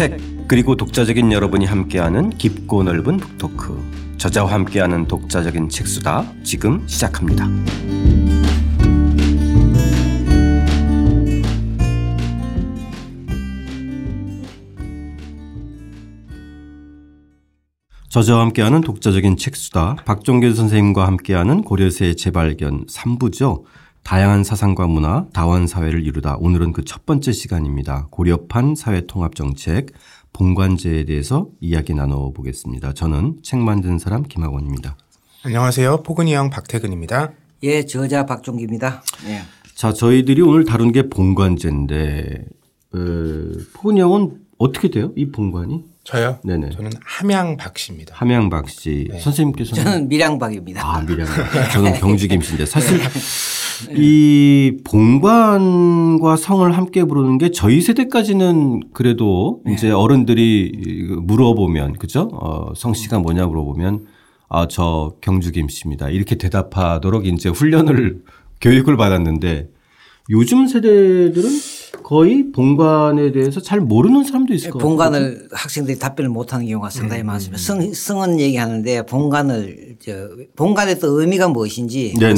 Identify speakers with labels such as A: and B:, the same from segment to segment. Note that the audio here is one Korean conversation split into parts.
A: 책 그리고 독자적인 여러분이 함께하는 깊고 넓은 북토크 저자와 함께하는 독자적인 책수다 지금 시작합니다. 저자와 함께하는 독자적인 책수다 박종길 선생님과 함께하는 고려세의 재발견 3부죠. 다양한 사상과 문화, 다원 사회를 이루다 오늘은 그 첫 번째 시간입니다. 고려판 사회통합정책 본관제에 대해서 이야기 나눠보겠습니다. 저는 책 만든 사람 김학원입니다.
B: 안녕하세요. 포근이 형 박태근입니다.
C: 예, 저자 박종기입니다. 예.
A: 자, 저희들이 오늘 다룬 게 본관제인데 어, 포근이 형은 어떻게 돼요? 이 본관이?
B: 저요?
A: 네네.
B: 저는 함양박 씨입니다.
A: 함양박 씨 선생님께서는
C: 저는 밀양박입니다.
A: 아, 미량. 저는 경주 김 씨인데 사실 이 본관과 성을 함께 부르는 게 저희 세대까지는 그래도 이제 어른들이 물어보면 그죠? 어, 성 씨가 뭐냐 물어보면 아, 저 경주김 씨입니다. 이렇게 대답하도록 이제 훈련을 교육을 받았는데 요즘 세대들은 거의 본관에 대해서 잘 모르는 사람도 있을 것 같아요.
C: 본관을 학생들이 답변을 못하는 경우가 상당히 많습니다. 성, 성은 얘기하는데 본관을 저 본관의 또 의미가 무엇인지 잘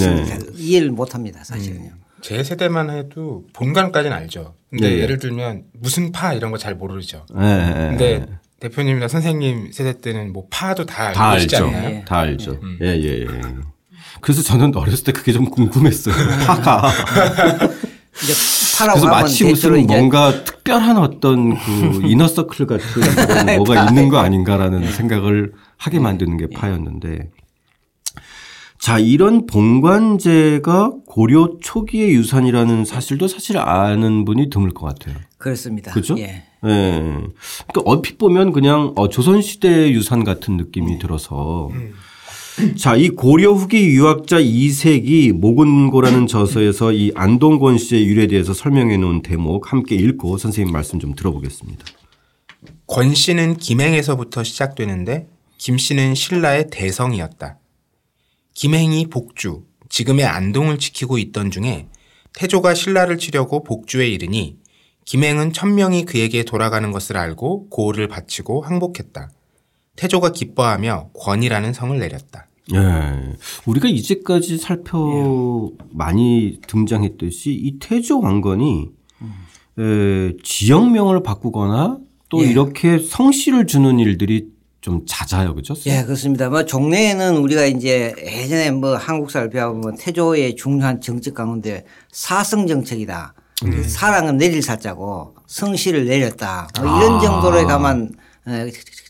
C: 이해를 못합니다. 사실은요.
B: 제 세대만 해도 본관까지는 알죠. 근데
A: 네.
B: 예를 들면 무슨 파 이런 거 잘 모르죠.
A: 예, 예,
B: 근데 대표님이나 선생님 세대 때는 뭐 파도 다
A: 다 알죠.
B: 않나요?
A: 다 알죠. 예, 예, 예. 그래서 저는 어렸을 때 그게 좀 궁금했어요. 파가.
C: 파라고
A: 그래서 마치 무슨 뭔가 특별한 어떤 그 이너서클 같은 그런 뭐가 있는 거 아닌가라는 생각을 하게 만드는 게 파였는데 자, 이런 본관제가 고려 초기의 유산이라는 사실도 사실 아는 분이 드물 것 같아요.
C: 그렇습니다.
A: 그죠?
C: 예.
A: 예. 그러니까 얼핏 보면 그냥 어, 조선 시대 유산 같은 느낌이 들어서 자, 이 고려 후기 유학자 이색이 모근고라는 저서에서 이 안동권 씨의 유래에 대해서 설명해 놓은 대목 함께 읽고 선생님 말씀 좀 들어보겠습니다.
B: 권 씨는 김행에서부터 시작되는데 김 씨는 신라의 대성이었다. 김행이 복주, 지금의 안동을 지키고 있던 중에 태조가 신라를 치려고 복주에 이르니 김행은 천명이 그에게 돌아가는 것을 알고 고을을 바치고 항복했다. 태조가 기뻐하며 권이라는 성을 내렸다.
A: 예. 우리가 이제까지 살펴 많이 등장했듯이 이 태조 왕건이 에, 지역명을 바꾸거나 또
C: 예.
A: 이렇게 성씨를 주는 일들이 좀 잦아요. 그죠?
C: 예, 그렇습니다. 뭐 종래에는 우리가 이제 예전에 뭐 한국사를 배워보면 태조의 중요한 정책 가운데 사성 정책이다. 사랑은 내릴 사자고 성씨를 내렸다. 뭐 이런 정도로 가만 어,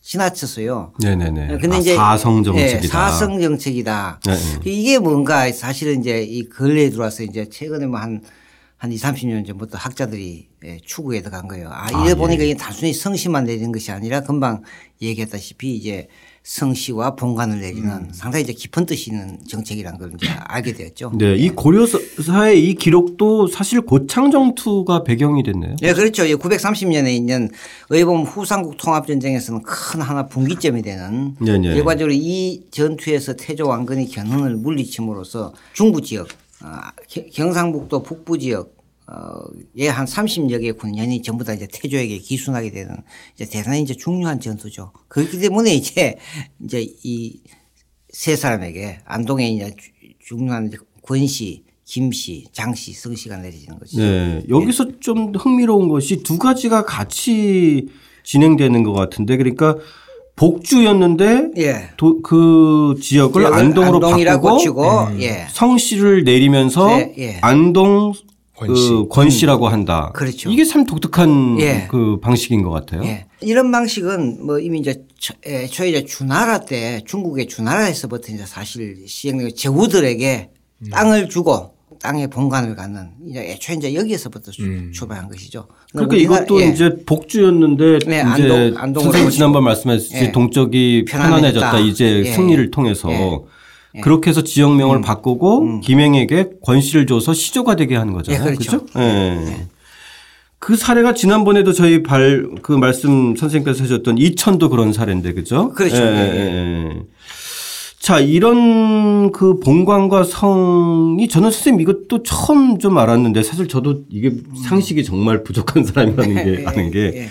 C: 지나쳤어요.
A: 네네네.
C: 근데
A: 아,
C: 이제
A: 사성 정책이다.
C: 예, 사성 정책이다.
A: 네, 네.
C: 이게 뭔가 사실은 이제 이 근래에 들어와서 이제 최근에 뭐한한 2, 30년 전부터 학자들이 예, 추구해 들어간 거예요. 아, 이래
A: 예.
C: 보니까 이게 단순히 성씨만 내리는 것이 아니라 금방 얘기했다시피 이제 성씨와 본관을 내리는
A: 음.
C: 상당히 이제 깊은 뜻이 있는 정책이라는 걸 이제 알게 되었죠.
A: 네, 이 고려사의 이 기록도 사실 고창정투가 배경이 됐네요.
C: 예, 그렇죠. 930년에 있는 의범 후삼국 통합전쟁에서는 큰 하나 분기점이 되는
A: 네네.
C: 결과적으로 이 전투에서 태조 왕건이 견훤을 물리침으로써 중부 지역, 어, 겨- 경상북도 북부 지역 어, 예한 30여 개 군연이 전부 다 이제 태조에게 기순하게 되는 이제 대단히 이제 중요한 전투죠. 그렇기 때문에 이제 이제 이 세 사람에게 안동에 이제 주- 중요한 권씨, 김씨, 장씨, 성씨가 내려지는 거죠.
A: 네, 여기서 좀 흥미로운 것이 두 가지가 같이 진행되는 것 같은데 그러니까 복주였는데
C: 예.
A: 도- 그 지역을 안동으로 바꾸고
C: 고치고 예.
A: 성씨를 내리면서
C: 네, 예.
A: 안동
B: 권 씨.
A: 그 권 씨라고 한다.
C: 그렇죠.
A: 이게 참 독특한
C: 예.
A: 그 방식인 것 같아요.
C: 예. 이런 방식은 뭐 이미 이제 초- 예, 초에 이제 주나라 때 중국의 주나라에서부터 이제 사실 시행된 제후들에게 땅을 주고 땅에 본관을 갖는 이제 애초에 이제 여기에서부터 수- 출발한 것이죠.
A: 그러니까
C: 우리나라-
A: 이것도
C: 예.
A: 이제 복주였는데
C: 네,
A: 이제
C: 안동- 안동으로
A: 선생님. 지난번 말씀하셨듯이
C: 예.
A: 동쪽이
C: 편안해졌다.
A: 편안해졌다 이제
C: 예.
A: 승리를 통해서
C: 예.
A: 그렇게 해서 지역명을 바꾸고 김행에게 권씨를 줘서 시조가 되게 하는 거잖아요.
C: 예, 그렇죠.
A: 그죠? 예. 그 사례가 지난번에도 저희 발 그 말씀 선생님께서 하셨던 이천도 그런 사례인데 그죠?
C: 그렇죠.
A: 예,
C: 예.
A: 자, 이런 그 본관과 성이 저는 선생님 이것도 처음 좀 알았는데 사실 저도 이게 상식이 정말 부족한 사람이라는 게 아는 게
C: 예.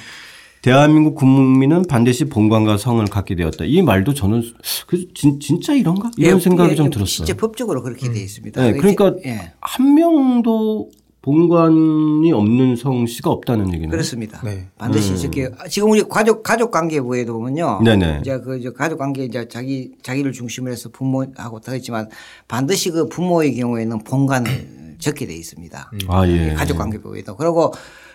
A: 대한민국 국민은 반드시 본관과 성을 갖게 되었다. 이 말도 저는 그 진, 진짜 이런가 이런
C: 예,
A: 생각이
C: 예,
A: 좀
C: 예,
A: 들었어요.
C: 실제 법적으로 그렇게 돼 있습니다.
A: 네, 그러니까
C: 예,
A: 한 명도 본관이 없는 성씨가 없다는 얘기네요.
C: 그렇습니다.
B: 네.
C: 반드시 이렇게 지금 우리 가족 가족 관계부에도 보면요.
A: 음. 네네.
C: 이제 그 이제 가족 관계 이제 자기 자기를 중심으로 해서 부모하고 다 있지만 반드시 그 부모의 경우에는 본관을 적게 돼 있습니다.
A: 아 예.
C: 가족 관계부에도 그리고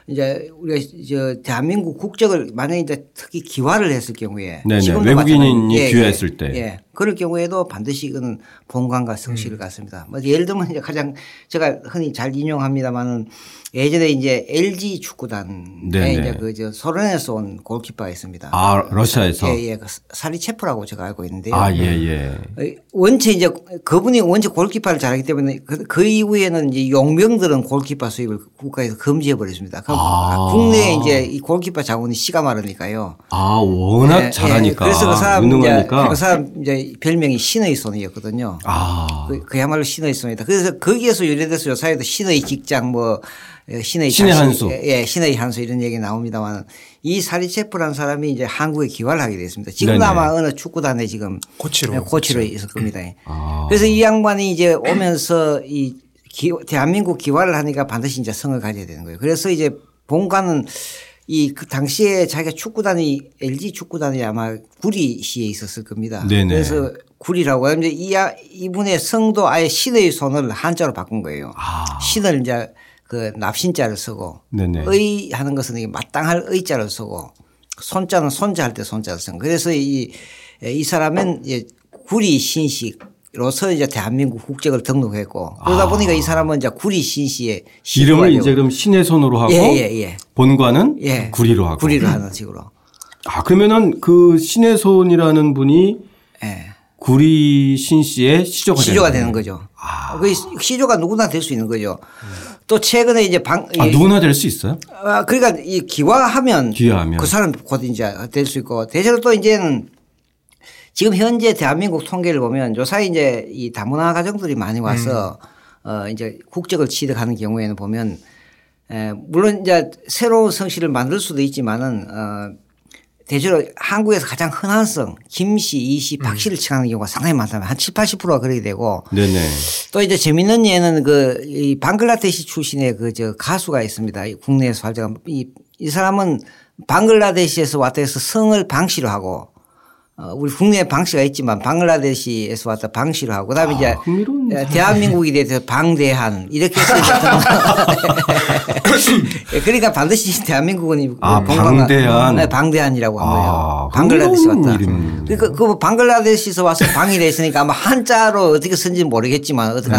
C: 이제 우리가 저 대한민국 국적을 만약에 이제 특히 기화를 했을 경우에
A: 외국인이
C: 예,
A: 귀화했을
C: 예,
A: 때.
C: 예. 그럴 경우에도 반드시 이거는 본관과 성씨를 갖습니다. 뭐 예를 들면 이제 가장 제가 흔히 잘 인용합니다만은 예전에 이제 LG 축구단에
A: 네네.
C: 이제 그저 소련에서 온 골키퍼가 있습니다.
A: 아 러시아에서.
C: 예, 예. 그 사리체프라고 제가 알고 있는데요.
A: 아예 예.
C: 어, 원체 이제 그분이 원체 골키퍼를 잘하기 때문에 그, 그 이후에는 이제 용병들은 골키퍼 수입을 국가에서 금지해 버렸습니다. 그럼
A: 아.
C: 국내에 이제 이 골키퍼 자원이 씨가 마르니까요.
A: 아 워낙
C: 예, 예.
A: 잘하니까.
C: 그래서 그 사람 이제
A: 유능하니까.
C: 그 사람 이제 별명이 신의 손이었거든요.
A: 아
C: 그, 그야말로 신의 손이다. 그래서 거기에서 유래돼서 요사이도 신의 직장 뭐 예, 신의
A: 신의 한수.
C: 예, 예, 신의 한수 이런 얘기 나옵니다만 이 사리체프라는 사람이 이제 한국에 귀화를 하게 됐습니다. 지금. 아마 어느 축구단에 지금
B: 코치로.
C: 예, 코치로 있을 겁니다.
A: 아.
C: 그래서 이 양반이 이제 오면서 이 기, 대한민국 기화를 하니까 반드시 이제 성을 가져야 되는 거예요. 그래서 이제 본관은 이 그 당시에 자기가 축구단이 LG 축구단이 아마 구리시에 있었을 겁니다.
A: 네네.
C: 그래서 구리라고 하는데 이 아- 이분의 성도 아예 신의 손을 한자로 바꾼 거예요.
A: 아.
C: 신을 이제 그 납신자를 쓰고
A: 네네.
C: 의 하는 것은 이게 마땅할 의자를 쓰고 손자는 손자 할 때 손자를 쓴. 그래서 이, 이 사람은 구리 신식 로서 이제 대한민국 국적을 등록했고 그러다 보니까 이 사람은 이제 구리 신시의
A: 아. 이름을 이제 그럼 신의 손으로 하고
C: 예, 예, 예.
A: 본관은
C: 예.
A: 구리로 하고.
C: 구리로 하는 식으로.
A: 아 그러면은 그 신의 손이라는 분이
C: 예.
A: 구리 신 씨의 시조가,
C: 시조가
A: 되는
C: 되는 거죠. 그 시조가 누구나 될 수 있는 거죠. 또 최근에 이제
A: 방아
C: 이-
A: 누구나 될 수 있어요?
C: 아, 그러니까 이 기화하면
A: 기화하면.
C: 그 사람 곧 이제 될 수 있고 대체로 또 이제는 지금 현재 대한민국 통계를 보면 요사이 이제 이 다문화 가정들이 많이 와서 어 이제 국적을 취득하는 경우에는 보면 에 물론 이제 새로운 성씨를 만들 수도 있지만은 어 대체로 한국에서 가장 흔한 성 김씨, 이씨, 박씨를 칭하는 경우가 상당히 많다면 한 7, 80%가 그렇게 되고
A: 네네.
C: 또 이제 재밌는 예는 그 이 방글라데시 출신의 그 저 가수가 있습니다. 이 국내에서 활동한 이, 이 사람은 방글라데시에서 왔다 해서 성을 방씨로 하고 어, 우리 국내에 방씨가 있지만 방글라데시에서 왔다 방씨로 하고 그다음에 이제
A: 흥미로운
C: 예, 대한민국이 돼서 방대한 이렇게 이제 그러니까 반드시 대한민국은
A: 아, 방대한.
C: 네, 방대한이라고 한
A: 아,
C: 거예요. 방글라데시
A: 흥미로운
C: 왔다. 그러니까 그 방글라데시에서 와서 방이래 있으니까 아마 한자로 어떻게 쓴지 는 모르겠지만 어떻게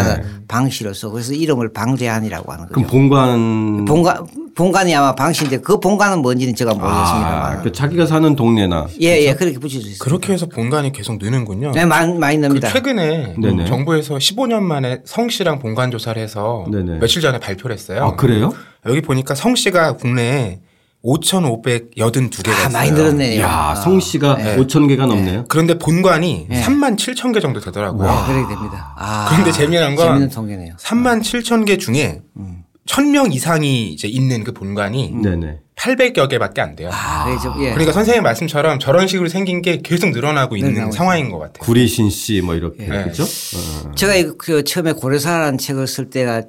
C: 방시로 써. 그래서 이름을 방대한이라고 하는
A: 네. 그럼. 본관
C: 본관 본관이 아마 방시인데 그 본관은 뭔지는 제가
A: 아,
C: 모르겠습니다만.
A: 그 자기가 사는 동네나
C: 예, 예, 그렇게 붙일 수 있어요.
B: 그렇게 해서 본관이 계속 느는군요.
C: 네, 많이, 많이
B: 그
C: 납니다.
B: 최근에
A: 네네.
B: 정부에서 15년 만에 성씨랑 본관 조사를 해서
A: 네네.
B: 며칠 전에 발표를 했어요.
A: 아 그래요?
B: 여기 보니까 성씨가 국내에 5,582개가
C: 아,
B: 있어요.
C: 많이 늘었네요.
A: 야
C: 아,
A: 성씨가
C: 네.
A: 5천 개가 넘네요.
B: 그런데 본관이 3만 7천 개 정도 되더라고요.
C: 네, 그렇게 됩니다. 아,
B: 그런데 재미난 건
C: 재밌는 통계네요.
B: 3만 7천 개 중에
C: 음.
B: 1,000명 이상이 이제 있는 그 본관이
A: 네네.
B: 800여 개밖에 안 돼요.
C: 아, 그래서 예.
B: 그러니까 선생님 말씀처럼 저런 식으로 생긴 게 계속 늘어나고 있는
C: 늘어나고
B: 상황인 것 같아요.
A: 구리신 씨 뭐 이렇게
B: 네.
A: 그죠? 어.
C: 제가 이거 그 처음에 고려사라는 책을 쓸 때가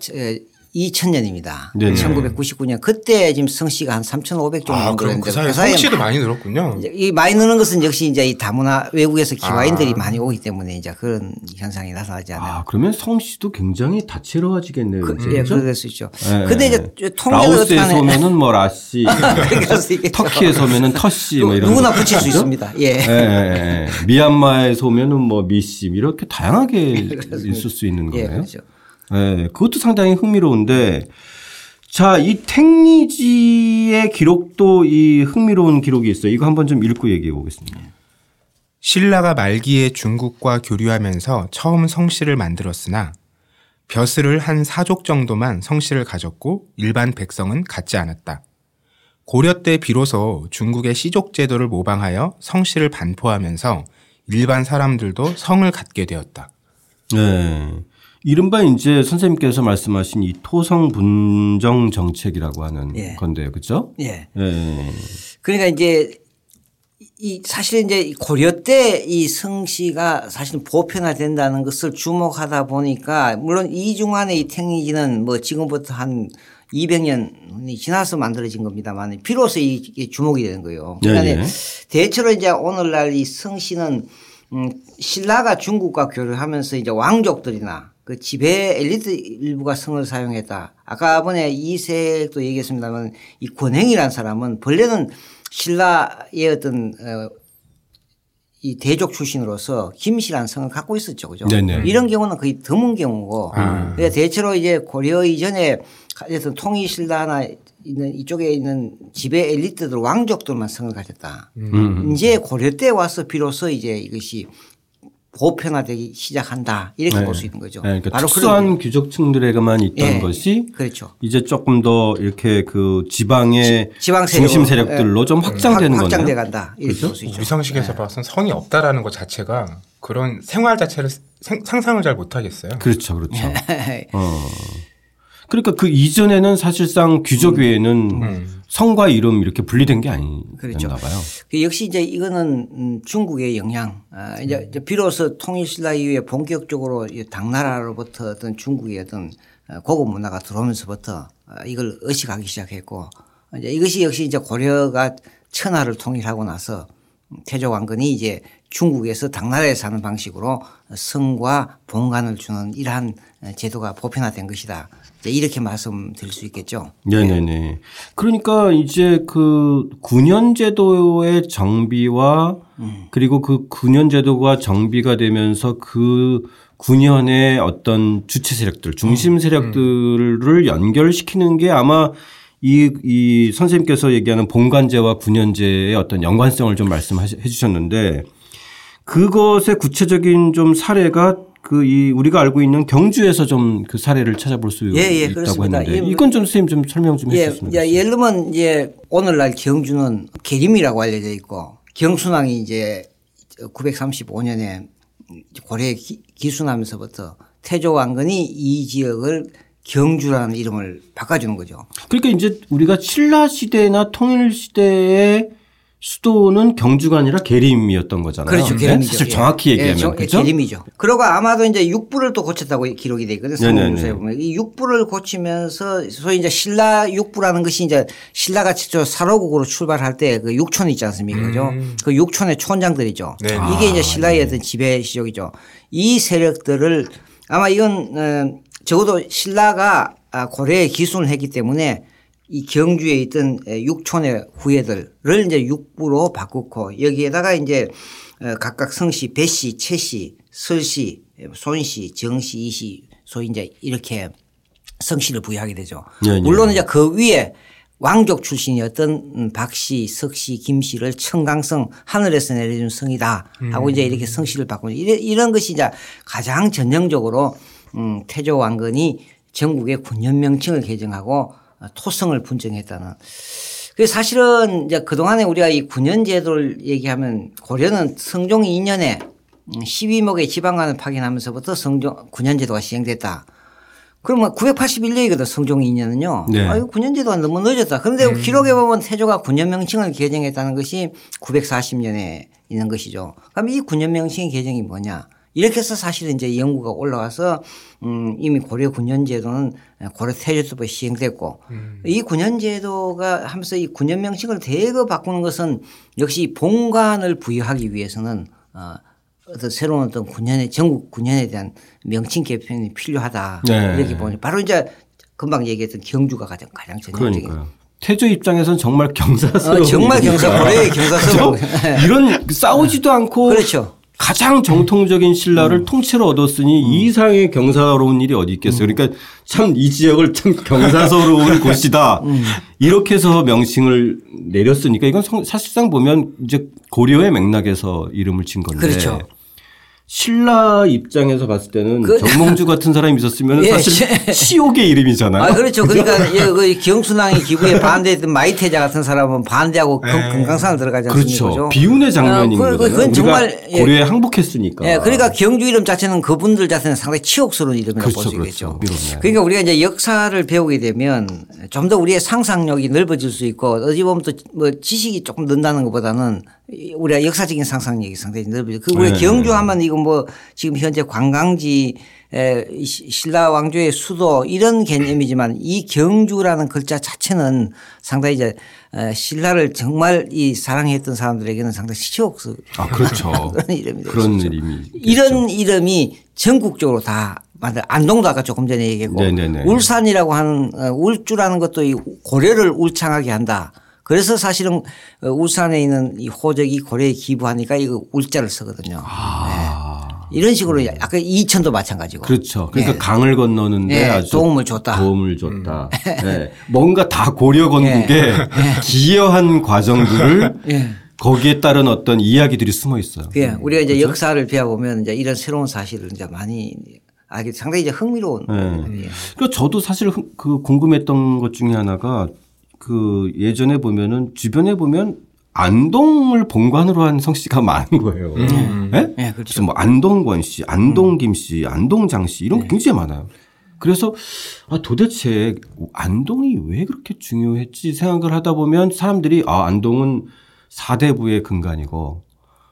C: 2000년입니다.
A: 네네.
C: 1999년 그때 지금 성씨가 한 3,500 정도
B: 아, 그럼
C: 늘었는데
B: 그 성씨도 많이 늘었군요.
C: 이 많이 느는 것은 역시 이제 이 다문화 외국에서 기화인들이
B: 아.
C: 많이 오기 때문에 이제 그런 현상이 나타나지 않아요.
A: 아 그러면 성씨도 굉장히 다채로워지겠네요.
C: 그? 예, 그럴 수 있죠.
A: 예,
C: 근데
A: 예.
C: 이제 하냐.
A: 서면은 뭐 라씨,
C: 그래서 이게
A: 터키에 서면은 터씨 뭐 이런
C: 누구나
A: 거.
C: 붙일 수? 있습니다. 예.
A: 예, 예, 예. 미얀마에 서면은 뭐 미씨 이렇게 다양하게 있을 수 있는
C: 예,
A: 거예요.
C: 그렇죠.
A: 예, 그것도 상당히 흥미로운데 자, 이 탱리지의 기록도 이 흥미로운 기록이 있어요. 이거 한번 좀 읽고 얘기해 보겠습니다.
B: 신라가 말기에 중국과 교류하면서 처음 성씨를 만들었으나 벼슬을 한 사족 정도만 성씨를 가졌고 일반 백성은 갖지 않았다. 고려 때 비로소 중국의 시족 제도를 모방하여 성씨를 반포하면서 일반 사람들도 성을 갖게 되었다.
A: 네. 이른바 이제 선생님께서 말씀하신 이 토성 분정 정책이라고 하는
C: 예.
A: 건데요. 그렇죠?
C: 예.
A: 예.
C: 그러니까 이제 이 사실 이제 고려 때 이 성씨가 사실 보편화된다는 것을 주목하다 보니까 물론 이중환의 이 택리지는 뭐 지금부터 한 200년이 지나서 만들어진 겁니다만 비로소 이게 주목이 되는 거예요.
A: 예,
C: 그러니까
A: 예.
C: 대체로 이제 오늘날 이 성씨는 음 신라가 중국과 교류하면서 이제 왕족들이나 그 지배 엘리트 일부가 성을 사용했다. 아까 번에 이색도 얘기했습니다만 이 권행이라는 사람은 본래는 신라의 어떤 어, 이 대족 출신으로서 김씨라는 성을 갖고 있었죠. 그죠?
A: 네네.
C: 이런 경우는 거의 드문 경우고 그러니까 대체로 이제 고려 이전에 어떤 통일신라나 있는 이쪽에 있는 지배 엘리트들 왕족들만 성을 가졌다.
A: 음.
C: 이제 고려 때 와서 비로소 이제 이것이 보편화되기 시작한다 이렇게
A: 네.
C: 볼수 있는 거죠.
A: 네, 그러니까
C: 바로
A: 특수한
C: 그런
A: 귀족층들에게만 있던
C: 예.
A: 것이
C: 그렇죠.
A: 이제 조금 더 이렇게 그 지방의
C: 지방 세력으로,
A: 중심 세력들로 좀 확장되는
C: 확- 확장돼. 간다 이렇게 볼수 있죠.
B: 위성식에서 봐서는 성이 없다라는 것 자체가 그런 생활 자체를 생- 상상을 잘 못하겠어요.
A: 그렇죠, 그렇죠.
C: 네.
A: 어. 그러니까 그 이전에는 사실상 귀족 외에는
B: 음.
A: 성과 이름 이렇게 분리된 게 아니었나
C: 그렇죠.
A: 봐요.
C: 그 역시 이제 이거는 음, 중국의 영향. 아, 이제 이제 비로소 통일신라 이후에 본격적으로 이 당나라로부터 어떤 중국의 어떤 어, 고급 문화가 들어오면서부터 어, 이걸 의식하기 시작했고 이제 이것이 역시 이제 고려가 천하를 통일하고 나서 태조 왕건이 이제 중국에서 당나라에 사는 방식으로 성과 본관을 주는 이러한 제도가 보편화된 것이다. 이제 이렇게 말씀드릴 수 있겠죠.
A: 네네네. 그러니까 이제 그 군현제도의 정비와 그리고 그 군현제도가 정비가 되면서 그 군현의 어떤 주체 세력들, 중심 세력들을 연결시키는 게 아마 이, 이 선생님께서 얘기하는 본관제와 군현제의 어떤 연관성을 좀 말씀해 주셨는데 그것의 구체적인 좀 사례가 그 이 우리가 알고 있는 경주에서 좀 그 사례를 찾아볼 수
C: 예, 예,
A: 있다고
C: 그렇습니다.
A: 했는데
C: 이-
A: 이건 좀 선생님 좀 설명 좀
C: 예,
A: 해주셨으면
C: 예,
A: 좋겠어요.
C: 예를 들면 이제 오늘날 경주는 계림이라고 알려져 있고 경순왕이 이제 935년에 고려에 기- 기순하면서부터 태조 왕건이 이 지역을 경주라는 이름을 바꿔주는 거죠.
A: 그러니까 이제 우리가 신라 시대나 통일 시대의 수도는 경주가 아니라 계림이었던 거잖아요.
C: 그렇죠.
A: 네?
C: 계림이죠.
A: 사실
C: 예.
A: 정확히
C: 예,
A: 얘기하면
C: 정-
A: 그렇죠.
C: 계림이죠. 그리고 아마도 이제 육부를 또 고쳤다고 기록이 돼 있거든요.
A: 네네네.
C: 성문서에 보면 이 육부를 고치면서 소위 이제 신라 육부라는 것이 이제 신라가 최초 사로국으로 출발할 때 그 육촌 있지 않습니까? 그죠? 그 육촌의 촌장들이죠.
B: 네.
C: 이게 이제 신라의 어떤 지배 시족이죠. 이 세력들을 아마 이건 어, 적어도 신라가 아, 고려에 기순을 했기 때문에 이 경주에 있던 에, 육촌의 후예들을 이제 육부로 바꾸고 여기에다가 이제 어, 각각 성씨, 배씨, 채씨, 설씨, 손씨, 정씨, 이씨, 소위 이제 이렇게 성씨를 부여하게 되죠.
A: 네, 네.
C: 물론 이제 그 위에 왕족 출신이었던 음, 박씨, 석씨, 김씨를 청강성 하늘에서 내려준 성이다 하고 이제 이렇게 성씨를 바꾸는 이런, 것이 이제 가장 전형적으로 음, 태조 왕건이 전국의 군nhân 명칭을 개정하고 어, 토성을 분정했다는. 그 사실은 이제 그동안에 우리가 이 군nhân 제도를 얘기하면 고려는 성종 2년에 12목의 지방관을 파견하면서부터 성종 군nhân 제도가 시행됐다. 그러면 981년이거든 성종 2년은요.
A: 네.
C: 아유 9년 제도가 너무 늦었다. 그런데 기록에 보면 태조가 9년 명칭을 개정했다는 것이 940년에 있는 것이죠. 그럼 이 9년 명칭의 개정이 뭐냐? 이렇게 해서 사실은 이제 연구가 올라와서 음 이미 고려 9년 제도는 고려 태조도부터 시행됐고 이 9년 제도가 하면서 이 9년 명칭을 대거 바꾸는 것은 역시 본관을 부여하기 위해서는 어 어떤 새로운 어떤 9년의 전국 9년에 대한 명칭 개편이 필요하다.
A: 네.
C: 이렇게 보니 바로 이제 금방 얘기했던 경주가 가장 가장 전형적인.
A: 태조 입장에서는 정말 경사스러운
C: 어, 정말 경사. 고려의 경사스러운.
A: 그죠? 이런 싸우지도 않고
C: 그렇죠.
A: 가장 정통적인 신라를 통째로 얻었으니 이 이상의 경사로운 일이 어디 있겠어요. 그러니까 참 이 지역을 참 경사스러운 곳이다. 이렇게 해서 명칭을 내렸으니까 이건 성- 사실상 보면 이제 고려의 맥락에서 이름을 진 건데.
C: 그렇죠.
A: 신라 입장에서 봤을 때는
C: 그-
A: 정몽주 같은 사람이 있었으면
C: 예,
A: 사실 치욕의 이름이잖아요.
C: 아, 그렇죠. 그러니까 예, 그 경순왕이 기부에 반대했던 마이태자 같은 사람은 반대하고 금- 금강산을 들어가지 않습니까?
A: 그렇죠. 비운의 장면인
C: 어, 그-
A: 거잖아요.
C: 그건 정말 예.
A: 고려에 항복했으니까.
C: 예, 그러니까 경주 이름 자체는 그분들 자체는 상당히 치욕스러운 이름이라고 볼수
A: 그렇죠,
C: 있겠죠.
A: 그렇죠.
C: 그러니까 우리가 이제 역사를 배우게 되면 좀 더 우리의 상상력이 넓어질 수 있고 어찌 보면 또 뭐 지식이 조금 는다는 것보다는 이 우리가 역사적인 상상력이 상당히 넓어져. 그 우리
A: 네.
C: 경주하면 이거 뭐 지금 현재 관광지 에, 신라 왕조의 수도 이런 개념이지만 이 경주라는 글자 자체는 상당히 이제 에, 신라를 정말 이 사랑했던 사람들에게는 상당히 치욕스
A: 아, 그렇죠.
C: 그런 이름이 될
A: 그런. 이름이.
C: 이런 이름이 전국적으로 다 만들 안동도 아까 조금 전에 얘기했고
A: 네네네.
C: 울산이라고 하는 어, 울주라는 것도 이 고려를 울창하게 한다. 그래서 사실은 어, 울산에 있는 이 호적이 고려에 기부하니까 이거 울자를 쓰거든요.
A: 아.
C: 네. 이런 식으로 아까 이천도 마찬가지고.
A: 그렇죠. 그러니까
C: 예.
A: 강을 건너는데
C: 예,
A: 아주
C: 도움을 줬다. 음.
A: 도움을 줬다. 예. 뭔가 다 고려 건국의 기여한 과정들을
C: 예.
A: 거기에 따른 어떤 이야기들이 숨어 있어요.
C: 예. 우리가
A: 그렇죠?
C: 이제 역사를 배워보면 이제 이런 새로운 사실을 이제 많이 알게 상당히 이제 흥미로운.
A: 네.
C: 예.
A: 그리고 저도 사실 흥- 그 궁금했던 것 중에 하나가 그 예전에 보면은 주변에 보면 안동을 본관으로 한 성씨가 많은 거예요. 예?
C: 예, 그렇죠.
A: 무슨 뭐 안동권 씨, 안동김 씨, 안동장 씨 이런 게 굉장히 많아요. 그래서 아 도대체 안동이 왜 그렇게 중요했지 생각을 하다 보면 사람들이 아 안동은 사대부의 근간이고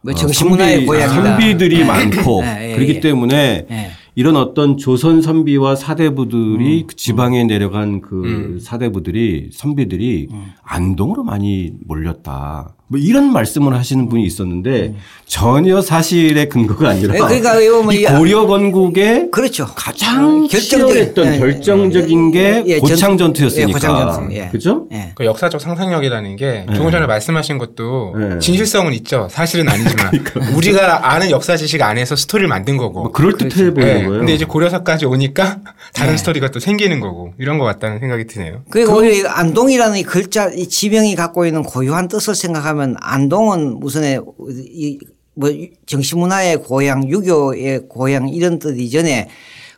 C: 뭐
A: 어,
C: 정신문화의
A: 선비-
C: 고향이다.
A: 선비들이 많고
C: 예, 예,
A: 그렇기
C: 예.
A: 때문에
C: 예.
A: 이런 어떤 조선 선비와 사대부들이
C: 음.
A: 그 지방에 내려간 그 사대부들이 선비들이
C: 음.
A: 안동으로 많이 몰렸다. 뭐 이런 말씀을 하시는 분이 있었는데
C: 음.
A: 전혀 사실의 근거가 아니라
C: 예, 그러니까 왜 보면
A: 이
C: 이-
A: 고려 건국의
C: 그렇죠.
A: 가장
C: 어, 결정적인-
A: 치열했던
C: 예,
A: 결정적인 게
C: 예,
A: 고창
C: 전-
A: 전투였으니까.
C: 예, 고창 전투. 예.
A: 그죠?
C: 예.
B: 그 역사적 상상력이라는 게 조금 전에 말씀하신 것도
A: 네.
B: 진실성은 있죠. 사실은 아니지만 우리가 아는 역사 지식 안에서 스토리를 만든 거고.
A: 뭐 그럴 듯해
C: 그렇죠.
A: 보이는
B: 네.
A: 거예요.
B: 근데 이제 고려사까지 오니까 다른
C: 네.
B: 스토리가 또 생기는 거고 이런 것 같다는 생각이 드네요.
C: 그리고 오히려 이 안동이라는 이 글자 이 지명이 갖고 있는 고유한 뜻을 생각하면 안동은 무슨 이뭐 정신문화의 고향, 유교의 고향 이런 뜻 이전에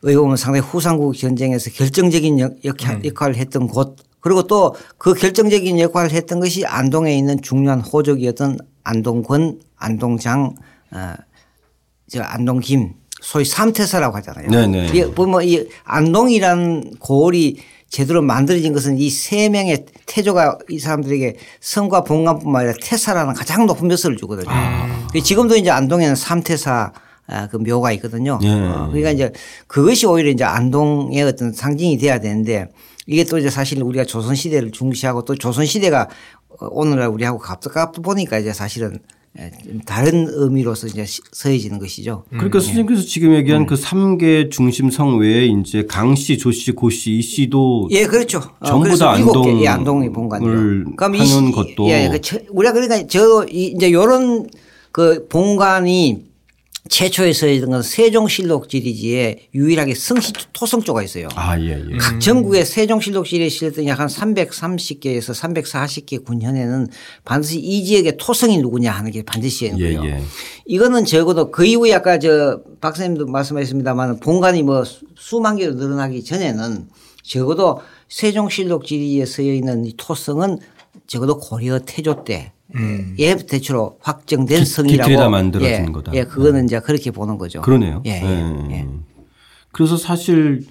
C: 의보면 상당히 후삼국 전쟁에서 결정적인 역, 역, 역할을 했던 곳 그리고 또 그 결정적인 역할을 했던 것이 안동에 있는 중요한 호족이었던 안동권, 안동장, 어, 저 안동김 소위 삼태사라고 하잖아요.
A: 네네.
C: 이 보면 이 안동이란 고을이 제대로 만들어진 것은 이 세 명의 태조가 이 사람들에게 성과 본관뿐만 아니라 태사라는 가장 높은 묘수를 주거든요. 그 지금도 이제 안동에는 삼태사 아, 그 묘가 있거든요.
A: 예.
C: 어, 그러니까 이제 그것이 오히려 이제 안동의 어떤 상징이 돼야 되는데 이게 또 이제 사실 우리가 조선 시대를 중시하고 또 조선 시대가 어, 오늘날 우리하고 가깝다 보니까 이제 사실은 예, 좀 다른 의미로서 이제 시- 서해지는 것이죠.
A: 그러니까 선생님께서 지금 얘기한 그 3개 중심 성 외에 이제 강씨, 조씨, 고씨, 이씨도
C: 예, 그렇죠. 어,
A: 전부 다
C: 개,
A: 안동을
C: 예, 안동이 본관이요.
A: 하는
C: 시-
A: 것도
C: 예, 그 처- 우리가 그러니까 저 이- 이제 요런 그 본관이 최초에 서있던 건 세종실록지리지에 유일하게 성시 토성조가 있어요.
A: 아, 예, 예.
C: 각 전국의 세종실록지리에 실렸던 약 한 330개에서 340개 군현에는 반드시 이 지역의 토성이 누구냐 하는 게 반드시 있는
A: 예,
C: 거예요.
A: 예.
C: 이거는 적어도 그 이후에 아까 저 박사님도 말씀하셨습니다만 본관이 뭐 수- 수만 개로 늘어나기 전에는 적어도 세종실록지리에 서여 있는 이 토성은 적어도 고려 태조 때 예, 대체로 확정된 성이라고
A: 깃들이다 만들어진
C: 예,
A: 거다.
C: 예, 그거는 이제 그렇게 보는 거죠.
A: 그러네요.
C: 예, 예,
A: 예.
C: 예.
A: 그래서 사실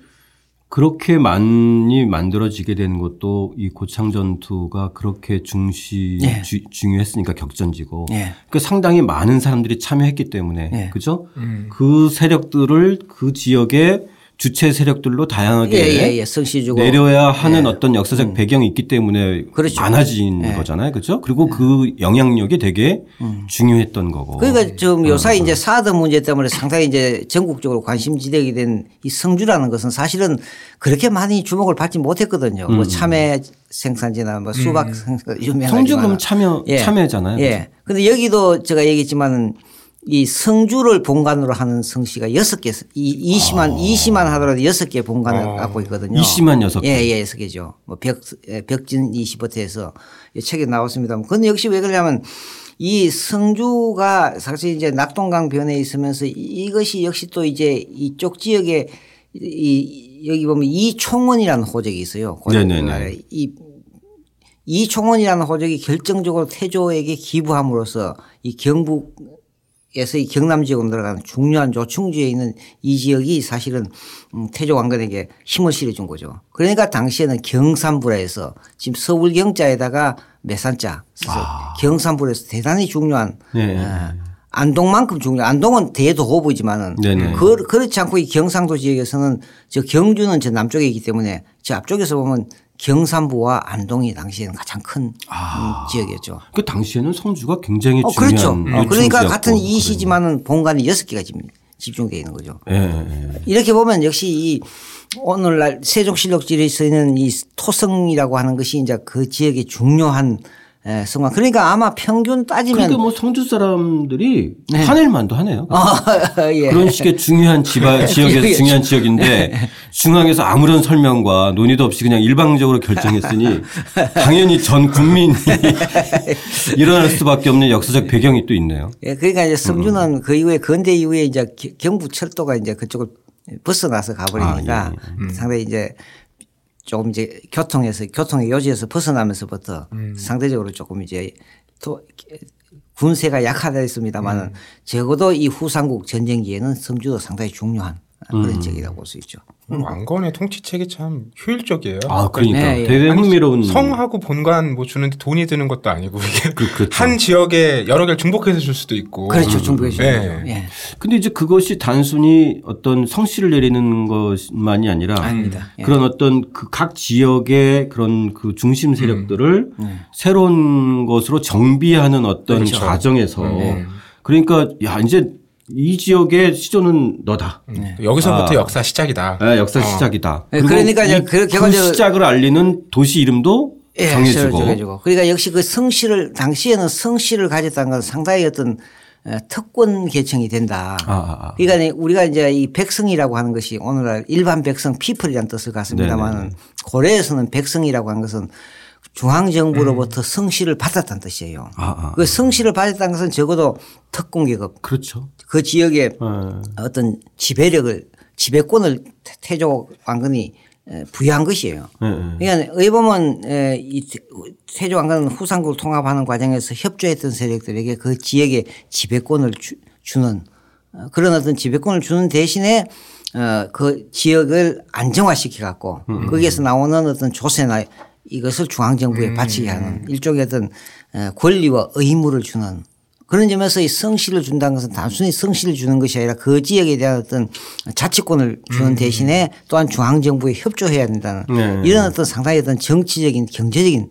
A: 그렇게 많이 만들어지게 된 것도 이 고창 전투가 그렇게 중시
C: 예.
A: 주- 중요했으니까 격전지고
C: 예.
A: 그 상당히 많은 사람들이 참여했기 때문에
C: 예.
A: 그죠? 그 세력들을 그 지역의 주체 세력들로 다양하게
C: 예, 예, 예.
A: 내려야 하는 어떤 역사적 배경이 있기 때문에
C: 그렇죠.
A: 많아진
C: 예.
A: 거잖아요. 그렇죠? 그리고 그 영향력이 되게 중요했던 거고.
C: 그러니까 좀 요사이 이제 사드 문제 때문에 상당히 이제 전국적으로 관심지대게 된이 성주라는 것은 사실은 그렇게 많이 주목을 받지 못했거든요. 뭐 참외 생산지나 뭐 수박 생산 유명하지만
A: 성주금 참여 참여잖아요.
C: 예. 근데 여기도 제가 얘기했지만 은 이 성주를 본관으로 하는 성씨가 여섯 개, 이 20만, 20만 하더라도 여섯 개 본관을 갖고 있거든요.
A: 20만 여섯 개.
C: 예, 예, 여섯 개죠. 뭐 벽, 예, 벽진 25태에서 이 책에 나왔습니다. 근데 역시 왜 그러냐면 이 성주가 사실 이제 낙동강 변에 있으면서 이것이 역시 또 이제 이쪽 지역에 이 여기 보면 이총원이라는 호적이 있어요.
A: 네네네.
C: 이 이총원이라는 호적이 결정적으로 태조에게 기부함으로써 이 경북 에서 이 경남 지역으로 들어가는 중요한 조충지에 있는 이 지역이 사실은 음, 태조 왕건에게 힘을 실어준 거죠. 그러니까 당시에는 경산부라 해서 지금 서울 경자에다가 매산자
A: 아.
C: 경산부라 해서 대단히 중요한
A: 네.
C: 어, 안동만큼 중요. 안동은 대도호부지만은
A: 네네.
C: 그, 그렇지 않고 이 경상도 지역에서는 저 경주는 저 남쪽에 있기 때문에 저 앞쪽에서 보면 경산부와 안동이 당시에는 가장 큰 음, 지역이었죠.
A: 그 당시에는 성주가 굉장히
C: 어, 그렇죠. 어, 그러니까. 같은 이 시지만은 본관이 여섯 개가 집중되어 있는 거죠.
A: 예, 예, 예.
C: 이렇게 보면 역시 이 오늘날 세종실록지에 쓰이는 이 토성이라고 하는 것이 이제 그 지역의 중요한 에, 성관. 그러니까 아마 평균 따지면
A: 그러니까 뭐 성주 사람들이
C: 네.
A: 화낼만도 하네요.
C: 아, 예.
A: 그런 식의 중요한 지바, 지역에서
C: 지역에
A: 중요한 지역인데 중앙에서 아무런 설명과 논의도 없이 그냥 일방적으로 결정했으니 당연히 전 국민이 일어날 수밖에 없는 역사적 배경이 또 있네요.
C: 예, 그러니까 이제
A: 음.
C: 성주는 그 이후에 근대 이후에 이제 기- 경부 철도가 이제 그쪽을 벗어나서 가버리니까
A: 아, 예,
C: 상당히 이제 조금 이제 교통에서 교통의 요지에서 벗어나면서부터
A: 음.
C: 상대적으로 조금 이제 또 군세가 약화되어 있습니다만은
A: 음.
C: 적어도 이 후삼국 전쟁기에는 성주도 상당히 중요한
A: 음.
C: 그런 지역이라고 볼 수 있죠.
B: 왕건의 통치책이 참 효율적이에요.
A: 아, 그러니까
C: 네, 예.
A: 되게
B: 아니,
A: 흥미로운
B: 성하고 본관 뭐 주는데 돈이 드는 것도 아니고 이게
A: 그- 그렇죠.
B: 한 지역에 여러 개를 중복해서 줄 수도 있고.
C: 그렇죠. 중국에
B: 네.
C: 죠 예.
A: 근데 이제 그것이 단순히 어떤 성씨를 내리는 것만이 아니라
C: 아닙니다. 예.
A: 그런 어떤 그 각 지역의 그런 그 중심 세력들을 새로운 것으로 정비하는 어떤
C: 그렇죠.
A: 과정에서 그러니까 야 이제 이 지역의 시조는 너다.
C: 네.
B: 여기서부터
A: 아.
B: 역사 시작이다.
A: 아, 역사 시작이다.
C: 네, 그러니까 이제
A: 이- 그그 시작을 알리는 도시 이름도
C: 예,
A: 정해지고.
C: 정해지고. 그러니까 역시 그 성씨를 당시에는 성씨를 가졌다는 건 상당히 어떤 어, 특권 계층이 된다.
A: 아, 아, 아.
C: 그러니까 우리가 이제 이 백성이라고 하는 것이 오늘날 일반 백성 피플이라는 뜻을 갖습니다만
A: 네네네.
C: 고려에서는 백성이라고 하는 것은 중앙정부로부터 성씨를 받았다는 뜻이에요.
A: 음. 아, 아.
C: 그 성씨를 받았다는 것은 적어도 특공계급
A: 그렇죠.
C: 그 지역에
A: 어.
C: 어떤 지배력을 지배권을 태- 태조 왕건이 에, 부여한 것이에요.
A: 예, 예.
C: 그러니까 태- 태조 왕건은 후삼국을 통합하는 과정에서 협조했던 세력들에게 그 지역의 지배권을 주, 주는 어, 그런 어떤 지배권을 주는 대신에 어, 그 지역을 안정화시켜 갖고 거기에서 나오는 어떤 조세나 이것을 중앙정부에 바치게 하는 일종의 어떤 어, 권리와 의무를 주는 그런 점에서 이 성씨를 준다는 것은 단순히 성씨를 주는 것이 아니라 그 지역에 대한 어떤 자치권을 주는 대신에 또한 중앙정부에 협조해야 된다는
A: 네.
C: 이런 어떤 상당히 어떤 정치적인 경제적인 에,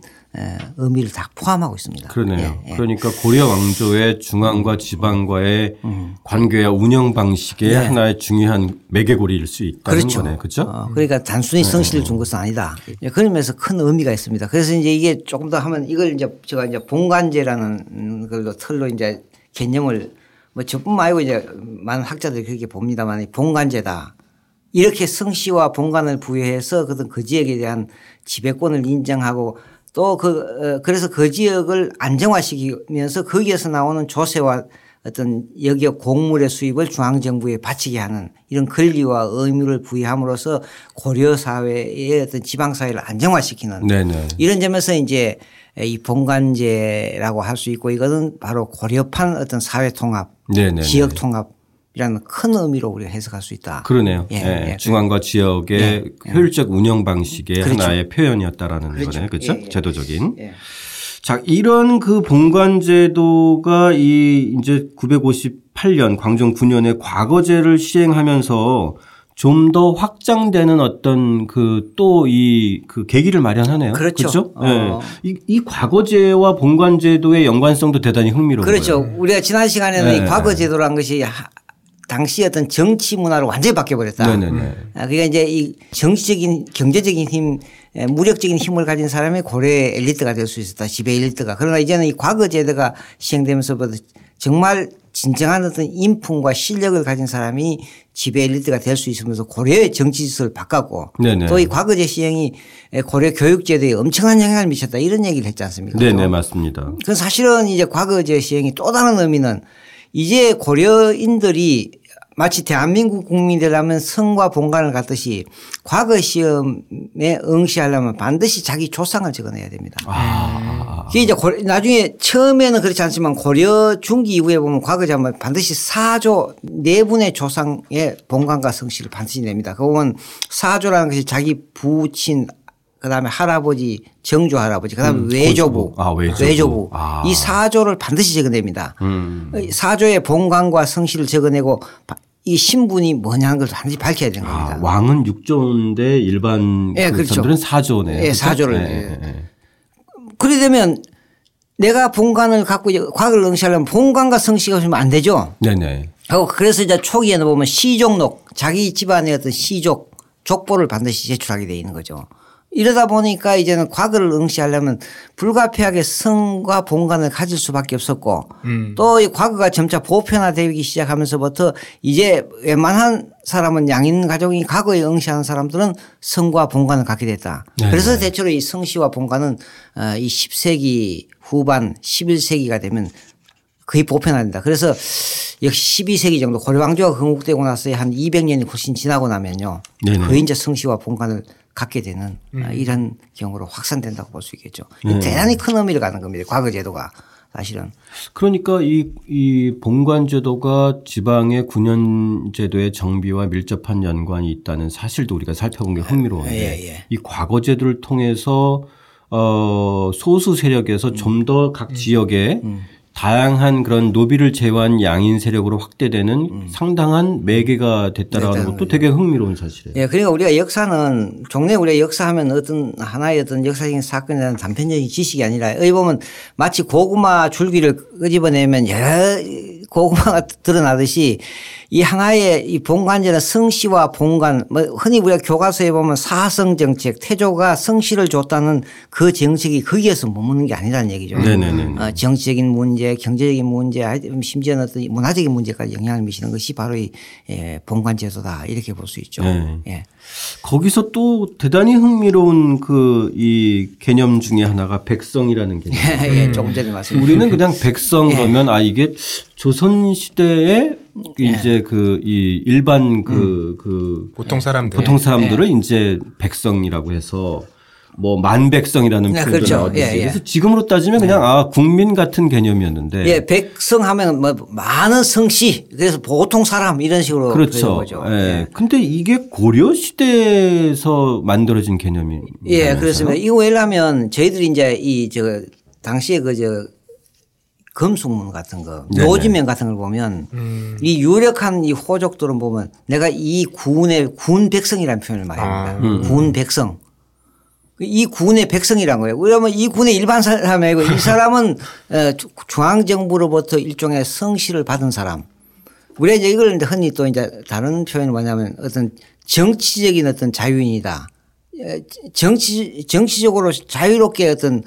C: 의미를 다 포함하고 있습니다.
A: 그러네요.
C: 예, 예.
A: 그러니까 고려 왕조의 중앙과 지방과의 관계와 운영 방식의 하나의 중요한 매개고리일 수 있다는
C: 네. 그렇죠.
A: 거네. 그렇죠?
C: 어, 그러니까 단순히 성실을 준 것은 아니다. 예, 그런 면에서 큰 의미가 있습니다. 그래서 이제 이게 조금 더 하면 이걸 이제 제가 이제 봉관제라는 음, 걸로 틀로 이제 개념을 뭐 저뿐만 아니고 이제 많은 학자들이 그렇게 봅니다만 이 봉관제다. 이렇게 성씨와 봉관을 부여해서 그, 그 지역에 대한 지배권을 인정하고 또 그, 그래서 그 지역을 안정화시키면서 거기에서 나오는 조세와 어떤 여기에 곡물의 수입을 중앙정부에 바치게 하는 이런 권리와 의무를 부여함으로써 고려 사회의 어떤 지방사회를 안정화시키는
A: 네네.
C: 이런 점에서 이제 이 봉관제라고 할 수 있고 이거는 바로 고려판 어떤 사회 통합,
A: 네네.
C: 지역 통합 이라는 큰 의미로 우리가 해석할 수 있다.
A: 그러네요.
C: 예,
A: 예,
C: 예.
A: 중앙과 지역의
C: 예,
A: 효율적 운영 방식의
C: 그렇죠.
A: 하나의 표현이었다라는
C: 그렇죠.
A: 거네요. 그렇죠?
C: 예, 예.
A: 제도적인.
C: 예.
A: 자, 이런 그 봉관 제도가 이 이제 958년 광종 9년에 과거제를 시행하면서 좀 더 확장되는 어떤 그 또 이 그 계기를 마련하네요.
C: 그렇죠.
A: 그렇죠?
C: 어.
A: 예. 이, 이 과거제와 봉관 제도의 연관성도 대단히 흥미로운
C: 그렇죠. 우리가 지난 시간에는
A: 네.
C: 이 과거 제도란 것이 하- 당시 어떤 정치 문화를 완전히 바뀌어버렸다.
A: 네네네.
C: 아, 그러니까 이제 이 정치적인 경제적인 힘, 에, 무력적인 힘을 가진 사람이 고려의 엘리트가 될 수 있었다. 지배 엘리트가. 그러나 이제는 이 과거 제도가 시행되면서부터 정말 진정한 어떤 인품과 실력을 가진 사람이 지배 엘리트가 될 수 있으면서 고려의 정치 질서를 바꿨고. 또 이 과거제 시행이 고려 교육제도에 엄청난 영향을 미쳤다 이런 얘기를 했지 않습니까?
A: 네네 맞습니다.
C: 그 사실은 이제 과거제 시행이 또 다른 의미는 이제 고려인들이 마치 대한민국 국민들라면 성과 본관을 갖듯이 과거 시험에 응시하려면 반드시 자기 조상을 적어내야 됩니다. 그게 이제 고려- 나중에 처음에는 그렇지 않지만 고려 중기 이후에 보면 과거제 하면 반드시 사조 네 분의 조상의 본관과 성씨를 반드시 냅니다. 그거 보면 사조라는 것이 자기 부친 그다음에 할아버지 정조 할아버지 그다음에 외조부
A: 아, 외조부. 아.
C: 이 사조를 반드시 적어냅니다.
A: 음.
C: 사조의 본관과 성씨를 적어내고 바- 이 신분이 뭐냐는 걸 반드시 밝혀야 되는 겁니다.
A: 아, 왕은 6조인데 일반
C: 예,
A: 그
C: 그렇죠.
A: 사람들은 4조네요.
C: 예, 사조를. 예. 그래 되면 내가 본관을 갖고 이제 과거를 응시하려면 본관과 성씨가 없으면 안 되죠.
A: 네네.
C: 하고 그래서 이제 초기에는 보면 시족록 자기 집안의 어떤 시족 족보를 반드시 제출하게 돼 있는 거죠. 이러다 보니까 이제는 과거를 응시하려면 불가피하게 성과 본관을 가질 수밖에 없었고 또이 과거가 점차 보편화되기 시작하면서부터 이제 웬만한 사람은 양인 가족이 과거에 응시하는 사람들은 성과 본관을 갖게 됐다.
A: 네,
C: 그래서 대체로 이 성씨와 본관은 어, 이 10세기 후반 11세기가 되면 거의 보편화된다. 그래서 역시 12세기 정도 고려 왕조가 건국되고 나서 한 200년이 훨씬 지나고 나면요.
A: 네네.
C: 거의 이제 성씨와 본관을 갖게 되는 아, 이런 경우로 확산된다고 볼 수 있겠죠. 대단히 큰 의미를 갖는 겁니다. 과거 제도가 사실은.
A: 그러니까 이, 이 본관제도가 지방의 군현제도의 정비와 밀접한 연관이 있다는 사실도 우리가 살펴본 게 흥미로운데
C: 예, 예.
A: 이 과거 제도를 통해서 어, 소수 세력에서 좀더 각 지역에 다양한 그런 노비를 제외한 양인 세력으로 확대되는 상당한 매개가 됐다라는 것도 되게 흥미로운 사실이에요.
C: 예, 그러니까 우리가 역사는 종래 우리가 역사하면 어떤 하나의 어떤 역사적인 사건에 대한 단편적인 지식이 아니라 여기 보면 마치 고구마 줄기를 끄집어내면 여러 고구마가 드러나듯이 이 하나의 이 본관제는 성씨와 본관 뭐 흔히 우리가 교과서에 보면 사성 정책 태조가 성씨를 줬다는 그 정책이 거기에서 머무는 게 아니라는 얘기죠.
A: 네네네.
C: 어, 정치적인 문제, 경제적인 문제, 심지어는 어떤 문화적인 문제까지 영향을 미치는 것이 바로 이 예, 본관제도다 이렇게 볼 수 있죠.
A: 네.
C: 예.
A: 거기서 또 대단히 흥미로운 그 이 개념 중에 하나가 백성이라는 개념.
C: 예, 조금 전에 말씀.
A: 우리는 그냥 백성 그러면 아 이게 조선 시대에 이제 그 이 일반 그그
B: 보통 사람들
A: 보통 사람들을 이제 백성이라고 해서 뭐 만백성이라는
C: 네,
A: 표현도
C: 그렇죠.
A: 나오듯이
C: 예, 예.
A: 그래서 지금으로 따지면 그냥 아 국민 같은 개념이었는데
C: 예, 백성 하면 뭐 많은 성씨 그래서 보통 사람 이런 식으로
A: 그렇죠.
C: 거죠.
A: 예. 근데 이게 고려 시대에서 만들어진 개념이
C: 예, 그렇습니다. 이거 왜냐하면 저희들이 이제 이 저 당시에 그저 금속문 같은 거,
A: 네네.
C: 노지면 같은 걸 보면 이 유력한 이 호족들은 보면 내가 이 군의 군 백성이라는 표현을 많이 합니다. 군 백성. 이 군의 백성이란 거예요. 그러면 이 군의 일반 사람이 아니고 이 사람은 중앙정부로부터 일종의 성씨를 받은 사람. 우리가 이제 이걸 흔히 또 이제 다른 표현이 뭐냐면 어떤 정치적인 어떤 자유인이다. 에, 정치, 정치적으로 자유롭게 어떤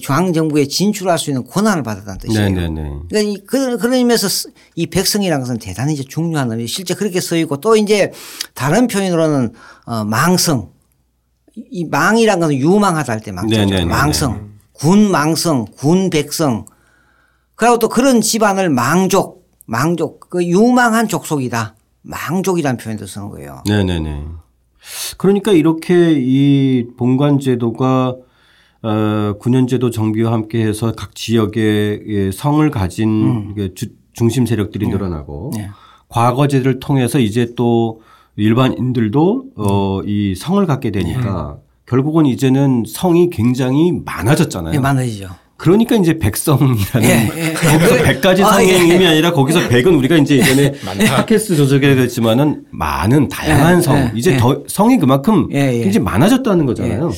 C: 중앙정부에 진출할 수 있는 권한을 받았다는 뜻이에요.
A: 네네네.
C: 그러니까 이 그런, 그런 의미에서 스- 이 백성이라는 것은 대단히 이제 중요한 의미, 실제 그렇게 쓰이고 또 이제 다른 표현으로는 어, 망성. 이 망이라는 것은 유망하다 할 때 망성이죠.
A: 네네네네.
C: 망성. 군 망성, 군 백성. 그리고 또 그런 집안을 망족, 망족, 그 유망한 족속이다. 망족이라는 표현도 쓰는 거예요.
A: 네네네. 그러니까 이렇게 이 본관제도가 어, 군현제도 정비와 함께해서 각 지역의 예, 성을 가진 주- 중심 세력들이 늘어나고
C: 네.
A: 과거제를 통해서 이제 또 일반인들도 어, 이 성을 갖게 되니까 결국은 이제는 성이 굉장히 많아졌잖아요.
C: 예, 많아지죠.
A: 그러니까 이제 백성이라는
C: 예, 예.
A: 거기서
C: 예.
A: 백 가지
C: 아, 예.
A: 힘이 아니라 거기서 백은 우리가 이제 이전에 팟캐스트 조적에 됐지만은 많은 다양한
C: 예,
A: 성
C: 예,
A: 이제
C: 예.
A: 더 성이 그만큼
C: 예, 예.
A: 굉장히 많아졌다는 거잖아요.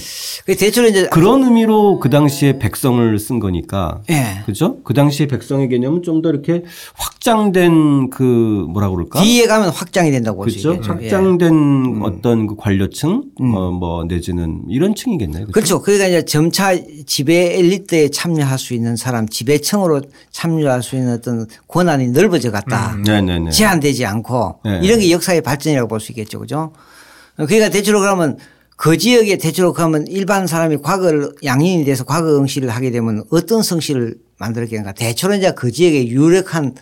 C: 그 대체로 이제
A: 그런 의미로 그 당시에 백성을 쓴 거니까
C: 예.
A: 그죠? 그 당시에 백성의 개념은 좀 더 이렇게 확장된 그 뭐라 그럴까?
C: 뒤에 가면 확장이 된다고 볼수
A: 그렇죠.
C: 있겠죠. 예.
A: 확장된 어떤 그 관료층 어, 뭐 내지는 이런 층이겠네요. 그렇죠?
C: 그렇죠. 그러니까 이제 점차 지배 엘리트의 참여 참여할 수 있는 사람 지배층으로 참여할 수 있는 어떤 권한이 넓어져 갔다.
A: 네네네.
C: 제한되지 않고
A: 네.
C: 이런 게 역사의 발전이라고 볼 수 있겠죠. 그죠? 그러니까 대체로 그러면 그 지역에 대체로 그러면 일반 사람이 과거를 양인이 돼서 과거 응시를 하게 되면 어떤 성씨를 만들었겠는가. 대체로 이제 그 지역에 유력한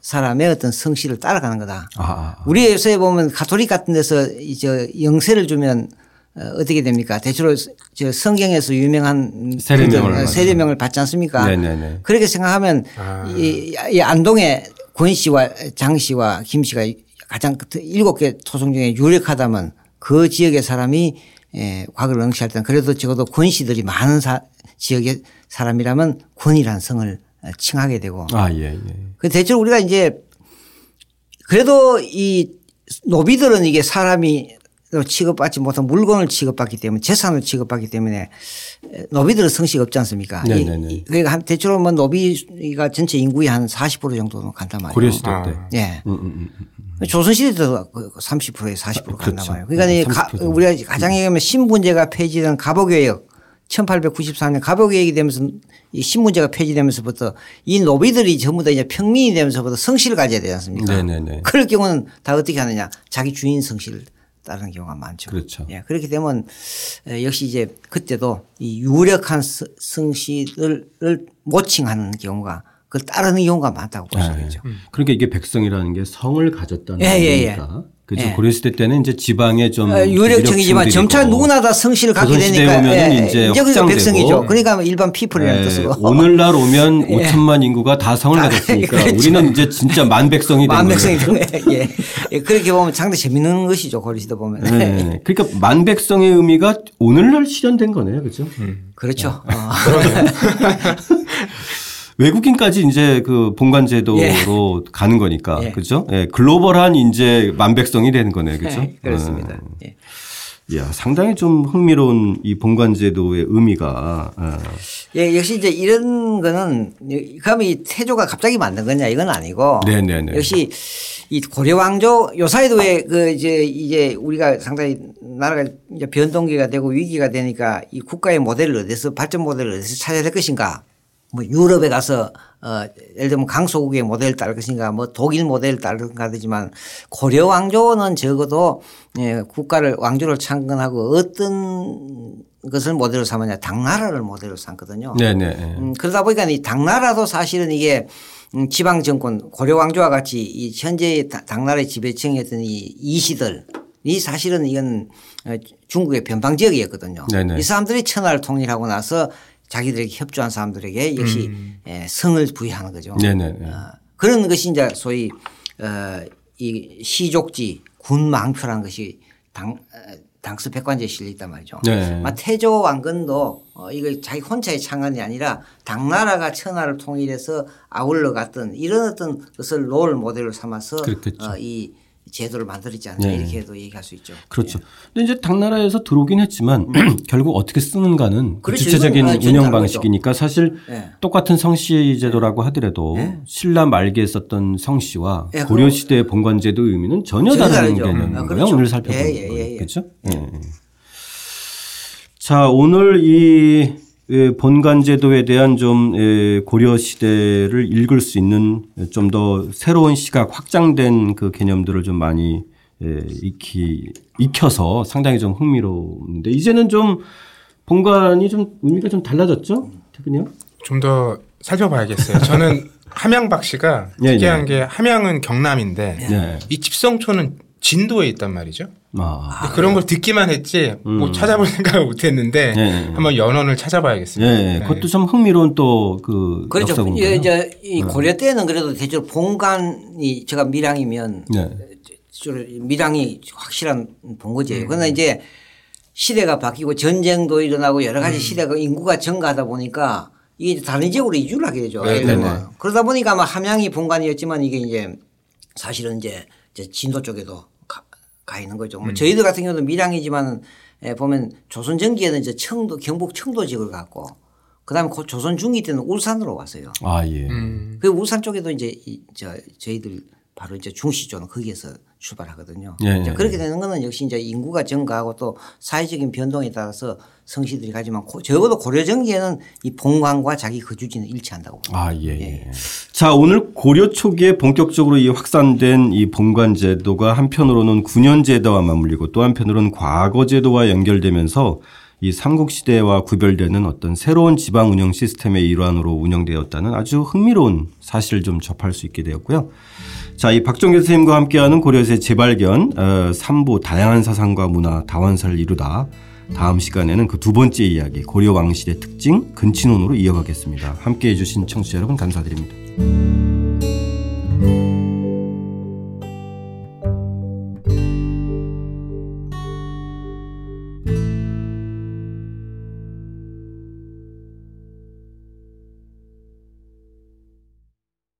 C: 사람의 어떤 성씨를 따라가는 거다.
A: 아, 아.
C: 우리 요새 보면 가톨릭 같은 데서 이제 영세를 주면 어, 어떻게 됩니까? 대체로 저 성경에서 유명한
A: 세례명을
C: 그
A: 받죠.
C: 세례명을 받지 않습니까?
A: 네네네.
C: 그렇게 생각하면 이, 이 안동의 권 씨와 장 씨와 김 씨가 가장 그 일곱 개 토성 중에 유력하다면 그 지역의 사람이 에, 과거를 응시할 때는 그래도 적어도 권 씨들이 많은 사, 지역의 사람이라면 권이라는 성을 어, 칭하게 되고
A: 아, 예, 예.
C: 그 대체로 우리가 이제 그래도 이 노비들은 이게 사람이 취급받지 못한 물건을 취급받기 때문에 재산을 취급받기 때문에 노비들은 성씨가 없지 않습니까? 이-
A: 네네네.
C: 이- 그러니까 한 대체로 뭐 노비가 전체 인구의 한 40% 정도는 간단 말이에요.
A: 고려 시대 때.
C: 예.
A: 음, 음, 음.
C: 조선시대도 30%에 40% 간단
A: 그렇죠.
C: 말이에요. 그러니까
A: 30%
C: 우리가 가장 얘기하면 신분제가 폐지된 갑오개혁 1894년 갑오개혁이 되면서 이 신분제가 폐지되면서부터 이 노비들이 전부 다 이제 평민이 되면서부터 성씨를 가져야 되지 않습니까?
A: 네네네.
C: 그럴 경우는 다 어떻게 하느냐 자기 주인 성씨를 따르는 경우가 많죠.
A: 그렇죠.
C: 예, 그렇게 되면 에, 역시 이제 그때도 이 유력한 성- 성씨를 모칭하는 경우가 그걸 따르는 경우가 많다고 볼수
A: 예.
C: 있죠.
A: 그러니까 이게 백성이라는 게 성을 가졌다는
C: 예, 예, 예.
A: 거니까. 그죠.
C: 예.
A: 고려 시대 때는 이제 지방에 좀
C: 어, 유력층이지만 점차 누구나 다 성씨를 갖게 되니까
A: 오면은
C: 예,
A: 이제
C: 그러니까
A: 확장되고
C: 백성이죠. 그러니까 일반 피플이라는
A: 예,
C: 뜻으로
A: 오늘날 오면
C: 예.
A: 5천만 인구가 다 성을
C: 다,
A: 가졌으니까
C: 그렇죠.
A: 우리는 이제 진짜 만 백성이
C: 된만
A: 거예요.
C: 백성이 되네. 예. 예. 그렇게 보면 상당히 재밌는 것이죠. 고려시대 보면.
A: 네. 그러니까 만 백성의 의미가 오늘날 실현된 거네요. 그죠?
C: 그렇죠.
A: 네.
C: 어.
A: 외국인까지 이제 그 본관 제도로 가는 거니까.
C: 예.
A: 그죠? 예. 글로벌한 이제 만 백성이 되는 거네요. 그죠?
C: 네, 그렇습니다.
A: 어.
C: 예.
A: 이야, 상당히 좀 흥미로운 이 본관 제도의 의미가 어.
C: 예, 역시 이제 이런 거는 그러면 이 태조가 갑자기 만든 거냐 이건 아니고
A: 네네네.
C: 역시 이 고려 왕조 요사이도 왜그 이제 이제 우리가 상당히 나라가 이제 변동기가 되고 위기가 되니까 이 국가의 모델을 어디서 발전 모델을 어디서 찾아야 될 것인가 뭐 유럽에 가서 어 예를 들면 강소국의 모델을 따를 것인가 뭐 독일 모델을 따르는가 하지만 고려 왕조는 적어도 예, 국가를 왕조를 창건하고 어떤 것을 모델로 삼았냐 당나라를 모델로 삼거든요.
A: 네네.
C: 음, 그러다 보니까 이 당나라도 사실은 이게 음, 지방 정권 고려 왕조와 같이 이 현재 당- 당나라의 지배층이었던 이 이시들 이 사실은 이건 어, 중국의 변방 지역이었거든요.
A: 네네.
C: 이 사람들이 천하를 통일하고 나서 자기들에게 협조한 사람들에게 역시 예, 성을 부여하는 거죠.
A: 네네.
C: 어, 그런 것이 이제 소위 어, 이 시족지 군망표라는 것이 당 어, 당스 백관제에 실려 있단 말이죠.
A: 네.
C: 태조 왕건도 어, 이거 자기 혼자의 창안이 아니라 당나라가 천하를 통일해서 아울러 갔던 이런 어떤 것을 롤 모델로 삼아서
A: 그렇겠죠.
C: 어, 이 제도를 만들었지 않나
A: 네.
C: 이렇게도 얘기할 수 있죠.
A: 그렇죠. 근데 이제 당나라에서 들어오긴 했지만 결국 어떻게 쓰는가는 그
C: 음. 그렇죠.
A: 주체적인
C: 아,
A: 운영 방식이니까 사실
C: 네.
A: 똑같은 성씨 제도라고 하더라도 신라 말기에 썼던 성씨와
C: 예,
A: 고려 시대의 본관제도 의미는 전혀
C: 전혀
A: 다른
C: 다르죠.
A: 개념인
C: 아,
A: 거예요.
C: 그렇죠.
A: 오늘 살펴보는
C: 예, 예,
A: 거예요.
C: 예, 예.
A: 그렇죠? 예. 자, 오늘 이 예, 본관 제도에 대한 좀 예, 고려 시대를 읽을 수 있는 좀 더 새로운 시각 확장된 그 개념들을 좀 많이 예, 익히 익혀서 상당히 좀 흥미로운데 이제는 좀 본관이 좀 의미가 좀 달라졌죠, 대표님?
B: 좀 더 살펴봐야겠어요. 저는 함양박 씨가
A: 예,
B: 특이한
A: 예.
B: 게 함양은 경남인데
A: 네.
B: 이 집성초는 진도에 있단 말이죠.
A: 아,
B: 그런 걸 듣기만 했지 뭐 찾아볼 생각을 못 했는데
A: 예, 예.
B: 한번 연원을
A: 예,
B: 찾아봐야겠습니다. 네.
A: 예. 그것도 좀 흥미로운 또그
C: 그렇죠.
A: 역사 공부예요.
C: 이제, 이 고려 때는 그래도 대체로 본관이 제가 밀양이면
A: 네.
C: 밀양이 확실한
A: 음.
C: 본거지예요. 그러나 이제 시대가 바뀌고 전쟁도 일어나고 여러
A: 음.
C: 가지 시대가 인구가 증가하다 보니까 이게 다른 지역으로 이주를 하게 되죠.
B: 네,
A: 네.
C: 그러다 보니까 아마 함양이 본관이었지만 이게 이제 사실은 이제, 이제 진도 쪽에도 가, 가 있는 거죠.
A: 음.
C: 뭐 저희들 같은 경우도 밀양이지만 에 보면 조선 전기에는 이제 청도 경북 청도 지역을 갖고 그다음에 그 조선 중기 때는 울산으로 왔어요.
A: 아, 예.
B: 음.
C: 그 울산 쪽에도 이제 이, 저 저희들 바로 이제 중시 쪽은 거기에서 출발하거든요.
A: 예, 예,
C: 그렇게 되는 거는 역시 이제 인구가 증가하고 또 사회적인 변동에 따라서 성씨들이 가지만 고- 적어도 고려 전기에는 이 본관과 자기 거주지는 일치한다고 봅니다.
A: 아, 예, 예. 자, 오늘 고려 초기에 본격적으로 이 확산된 이 본관 제도가 한편으로는 군현 제도와 맞물리고 또 한편으로는 과거 제도와 연결되면서 이 삼국 시대와 구별되는 어떤 새로운 지방 운영 시스템의 일환으로 운영되었다는 아주 흥미로운 사실을 좀 접할 수 있게 되었고요. 자, 이 박정규 선생님과 함께하는 고려의 재발견 어, 3부 다양한 사상과 문화 다원사를 이루다 다음 시간에는 그 두 번째 이야기 고려 왕실의 특징 근친혼으로 이어가겠습니다. 함께해 주신 청취자 여러분 감사드립니다.